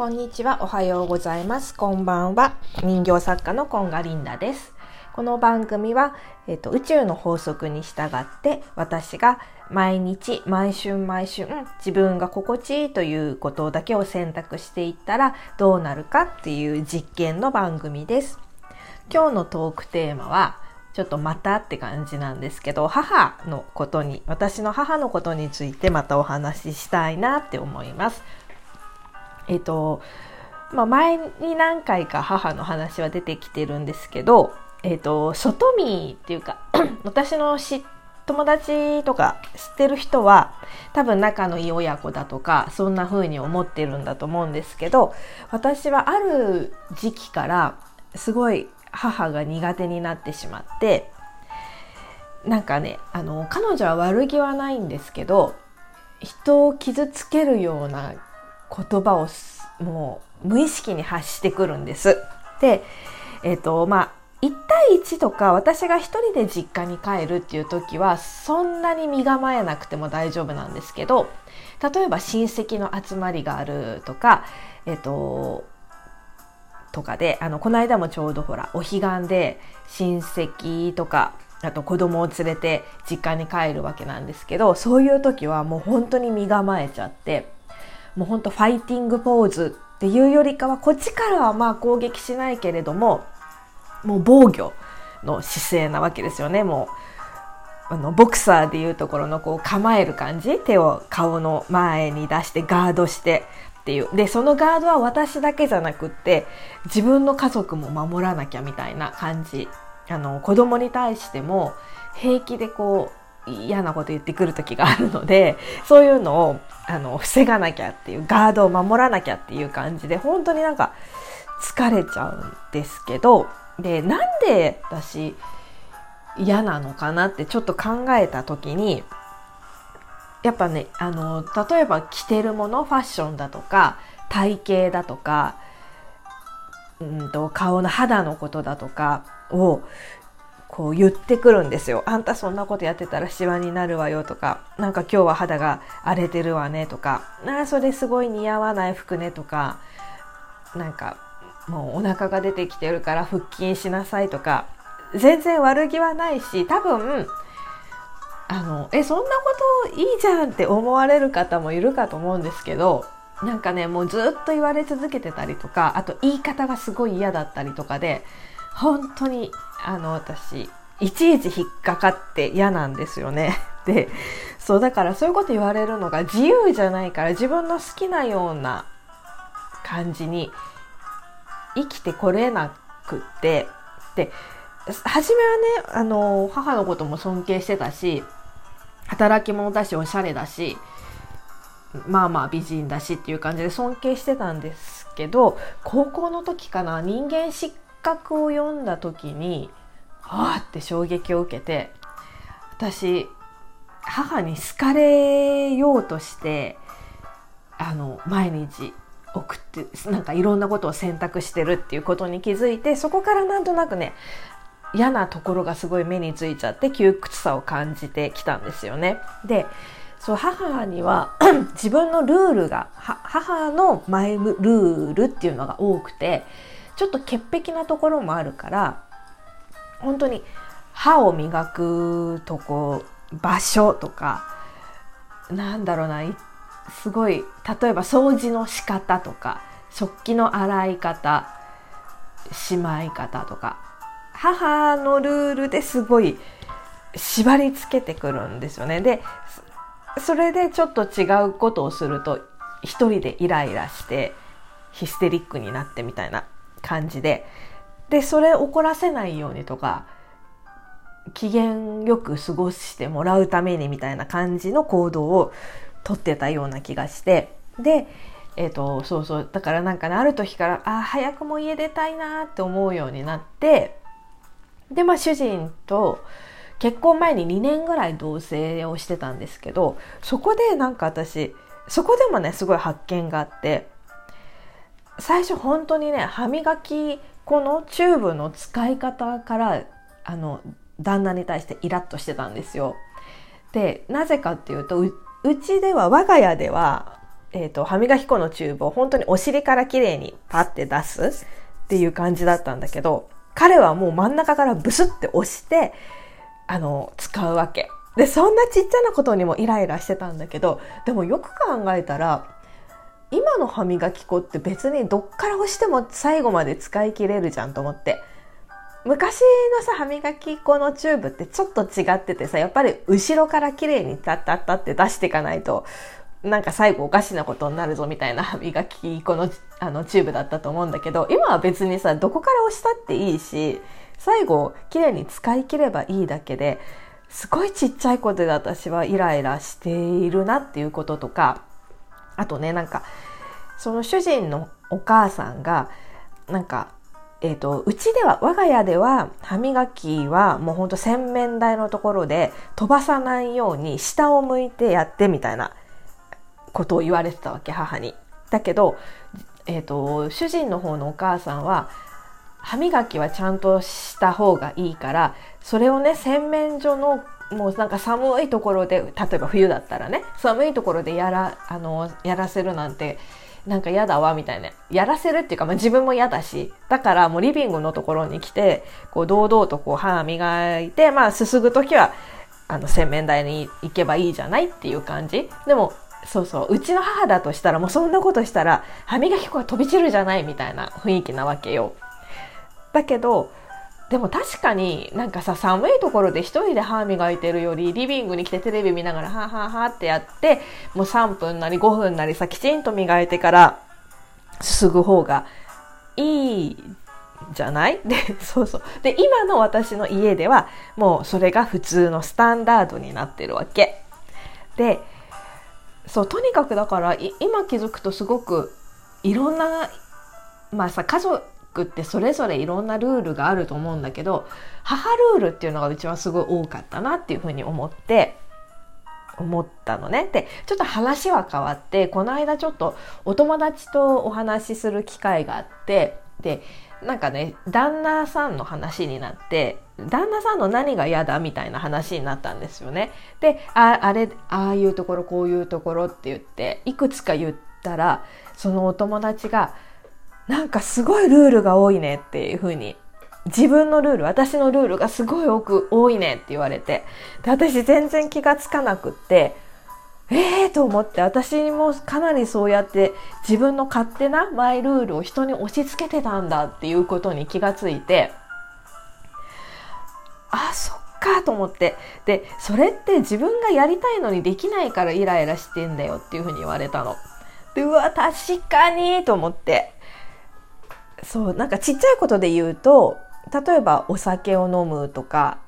こんにちは。おはようございます。こんばんは。人形作家のコンガリンダです。この番組は、えっと宇宙の法則に従って私が毎日毎春毎春自分が心地いいということだけを選択していったらどうなるかっていう実験の番組です。今日のトークテーマはちょっとまたって感じなんですけど母のことに私の母のことについてまたお話ししたいなって思います。えっとまあ、前に何回か母の話は出てきてるんですけど、えっと、外見っていうか 私の友達とか知ってる人は多分仲のいい親子だとかそんな風に思ってるんだと思うんですけど私はある時期からすごい母が苦手になってしまってなんかねあの彼女は悪気はないんですけど人を傷つけるような言葉をもう無意識に発してくるんです。で、えっ、ー、とまあ1対1とか私が一人で実家に帰るっていう時はそんなに身構えなくても大丈夫なんですけど例えば親戚の集まりがあるとかえっ、ととかであのこの間もちょうどほらお彼岸で親戚とかあと子供を連れて実家に帰るわけなんですけどそういう時はもう本当に身構えちゃってもうほんとファイティングポーズっていうよりかはこっちからはまあ攻撃しないけれどももう防御の姿勢なわけですよね。もうあのボクサーでいうところのこう構える感じ。手を顔の前に出してガードしてっていう。でそのガードは私だけじゃなくって自分の家族も守らなきゃみたいな感じ。あの子供に対しても平気でこう嫌なこと言ってくる時があるので そういうのをあの防がなきゃっていうガードを守らなきゃっていう感じで本当になんか疲れちゃうんですけどでなんで私嫌なのかなってちょっと考えた時にやっぱねあの例えば着てるものファッションだとか体型だとかうんと顔の肌のことだとかをこう言ってくるんですよ。あんたそんなことやってたらシワになるわよとか、なんか今日は肌が荒れてるわねとか、あそれすごい似合わない服ねとか、なんかもうお腹が出てきてるから腹筋しなさいとか、全然悪気はないし、多分、あの、え、そんなこといいじゃんって思われる方もいるかと思うんですけど、なんかね、もうずっと言われ続けてたりとか、あと言い方がすごい嫌だったりとかで、本当にあの私いちいち引っかかって嫌なんですよね。でそうだからそういうこと言われるのが自由じゃないから自分の好きなような感じに生きてこれなくってで初めはねあの母のことも尊敬してたし働き者だしおしゃれだしまあまあ美人だしっていう感じで尊敬してたんですけど高校の時かな人間失格を読んだ時にはあって衝撃を受けて私母に好かれようとしてあの毎日送ってなんかいろんなことを選択してるっていうことに気づいてそこからなんとなくね嫌なところがすごい目についちゃって窮屈さを感じてきたんですよね。でそう母には 自分のルールが母のマイルールっていうのが多くてちょっと潔癖なところもあるから本当に歯を磨くとこ場所とかなんだろうなすごい例えば掃除の仕方とか食器の洗い方しまい方とか母のルールですごい縛りつけてくるんですよね。でそれでちょっと違うことをすると一人でイライラしてヒステリックになってみたいな感じで。でそれ怒らせないようにとか機嫌よく過ごしてもらうためにみたいな感じの行動をとってたような気がして。でえーと、そうそう。だからなんかねある時からあ早くも家出たいなって思うようになってでまあ主人と結婚前に2年ぐらい同棲をしてたんですけどそこでなんか私そこでもねすごい発見があって。最初本当にね歯磨き粉のチューブの使い方からあの旦那に対してイラッとしてたんですよ。でなぜかっていうとうちでは我が家ではえっ、と、歯磨き粉のチューブを本当にお尻から綺麗にパッて出すっていう感じだったんだけど、彼はもう真ん中からブスって押して、あの、使うわけ。で、そんなちっちゃなことにもイライラしてたんだけど、でもよく考えたら、今の歯磨き粉って別にどっから押しても最後まで使い切れるじゃんと思って。昔のさ、歯磨き粉のチューブってちょっと違っててさ、やっぱり後ろから綺麗にタッタッタって出していかないと、なんか最後おかしなことになるぞみたいな歯磨き粉のあのチューブだったと思うんだけど、今は別にさ、どこから押したっていいし、最後綺麗に使い切ればいいだけで、すごいちっちゃいことで私はイライラしているなっていうこととか、あとね、なんか、その主人のお母さんが、なんか、えっ、ー、と、うちでは、我が家では歯磨きはもうほんと洗面台のところで飛ばさないように下を向いてやってみたいなことを言われてたわけ、母に。だけど、えっ、ー、と、主人の方のお母さんは、歯磨きはちゃんとした方がいいから、それをね、洗面所のもうなんか寒いところで、例えば冬だったらね、寒いところでやら、あの、やらせるなんて、なんか嫌だわみたいな。やらせるっていうか、まあ、自分も嫌だし。だからもうリビングのところに来て、こう堂々とこう歯磨いて、まあすすぐときは、あの洗面台に行けばいいじゃないっていう感じ。でも、そうそう、うちの母だとしたらもうそんなことしたら歯磨き粉が飛び散るじゃないみたいな雰囲気なわけよ。だけど、でも確かになんかさ寒いところで一人で歯磨いてるよりリビングに来てテレビ見ながらはははってやってもう3分なり5分なりさきちんと磨いてからすぐ方がいいじゃない？でそうそう。で今の私の家ではもうそれが普通のスタンダードになってるわけ。でそうとにかくだから今気づくとすごくいろんなまあさ家族クってそれぞれいろんなルールがあると思うんだけど母ルールっていうのがうちはすごい多かったなっていうふうに思って思ったのね。で、ちょっと話は変わって、この間ちょっとお友達とお話しする機会があって、で、なんかね、旦那さんの話になって、旦那さんの何が嫌だみたいな話になったんですよね。で、ああれ、ああいうところ、こういうところって言って、いくつか言ったら、そのお友達が、なんかすごいルールが多いねっていう風に自分のルール、私のルールがすごい多く多いねって言われて、で私全然気がつかなくって、ええー、と思って私もかなりそうやって自分の勝手なマイルールを人に押し付けてたんだっていうことに気がついて、あ、そっかと思って。で、それって自分がやりたいのにできないからイライラしてんだよっていうふうに言われたの。で、うわ、確かにと思って。そうなんかちっちゃいことで言うと例えばお酒を飲むとか、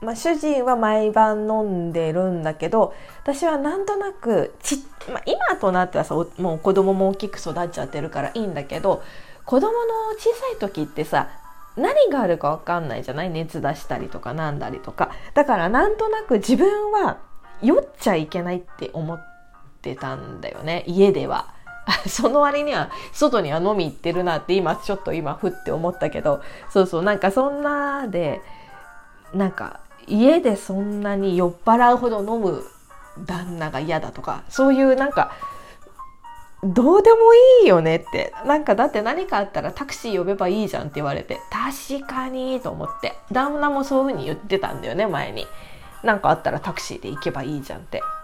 まあ、主人は毎晩飲んでるんだけど私はなんとなくち、まあ、今となってはさもう子供も大きく育っちゃってるからいいんだけど子供の小さい時ってさ何があるか分かんないじゃない？熱出したりとかなんだりとかだからなんとなく自分は酔っちゃいけないって思ってたんだよね家では。その割には外には飲み行ってるなって今ちょっと今ふって思ったけどそうそうなんかそんなでなんか家でそんなに酔っ払うほど飲む旦那が嫌だとかそういうなんかどうでもいいよねって。なんかだって何かあったらタクシー呼べばいいじゃんって言われて確かにと思って。旦那もそういうふうに言ってたんだよね前に。何かあったらタクシーで行けばいいじゃんってって。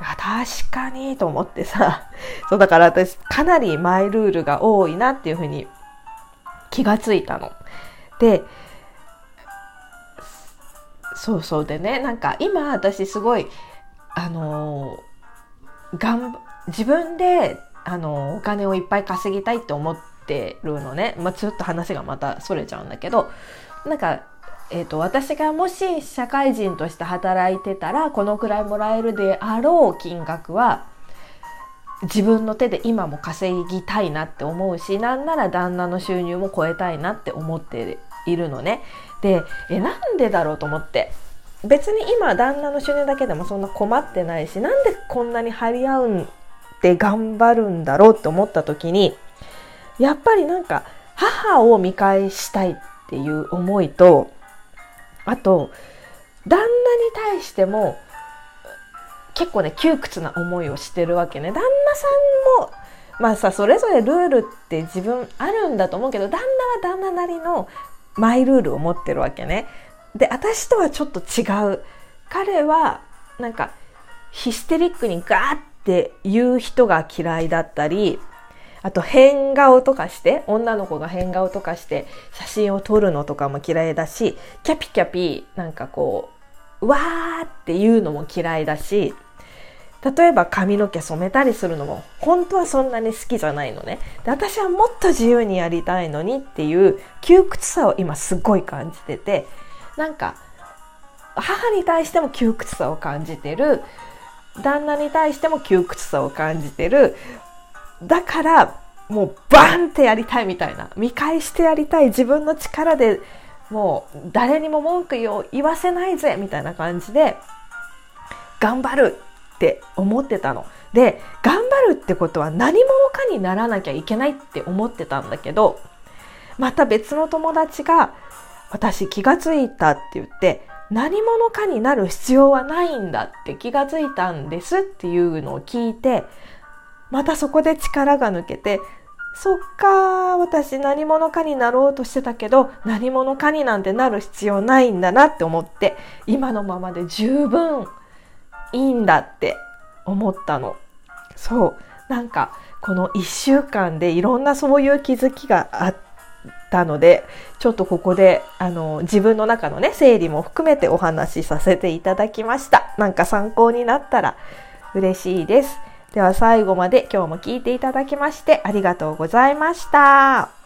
あ確かにと思ってさ そうだから私かなりマイルールが多いなっていうふうに気がついたの。でそうそうでねなんか今私すごいあのがん自分であのお金をいっぱい稼ぎたいって思ってるのね、まあ、ちょっと話がまたそれちゃうんだけどなんかえーと、私がもし社会人として働いてたらこのくらいもらえるであろう金額は自分の手で今も稼ぎたいなって思うしなんなら旦那の収入も超えたいなって思っているのね。でえなんでだろうと思って別に今旦那の収入だけでもそんな困ってないしなんでこんなに張り合うんって頑張るんだろうって思った時にやっぱりなんか母を見返したいっていう思いとあと旦那に対しても結構ね窮屈な思いをしてるわけね旦那さんもまあさそれぞれルールって自分あるんだと思うけど旦那は旦那なりのマイルールを持ってるわけね。で私とはちょっと違う彼はなんかヒステリックにガーって言う人が嫌いだったりあと変顔とかして女の子が変顔とかして写真を撮るのとかも嫌いだしキャピキャピなんかこうわーっていうのも嫌いだし例えば髪の毛染めたりするのも本当はそんなに好きじゃないのね。で私はもっと自由にやりたいのにっていう窮屈さを今すごい感じててなんか母に対しても窮屈さを感じてる旦那に対しても窮屈さを感じてるだからもうバンってやりたいみたいな見返してやりたい自分の力でもう誰にも文句を言わせないぜみたいな感じで頑張るって思ってたの。で頑張るってことは何者かにならなきゃいけないって思ってたんだけどまた別の友達が私気がついたって言って何者かになる必要はないんだって気がついたんですっていうのを聞いてまたそこで力が抜けてそっか私何者かになろうとしてたけど何者かになんてなる必要ないんだなって思って今のままで十分いいんだって思ったの。そう。なんかこの1週間でいろんなそういう気づきがあったのでちょっとここであの自分の中のね整理も含めてお話しさせていただきました。なんか参考になったら嬉しいです。では最後まで今日も聞いていただきましてありがとうございました。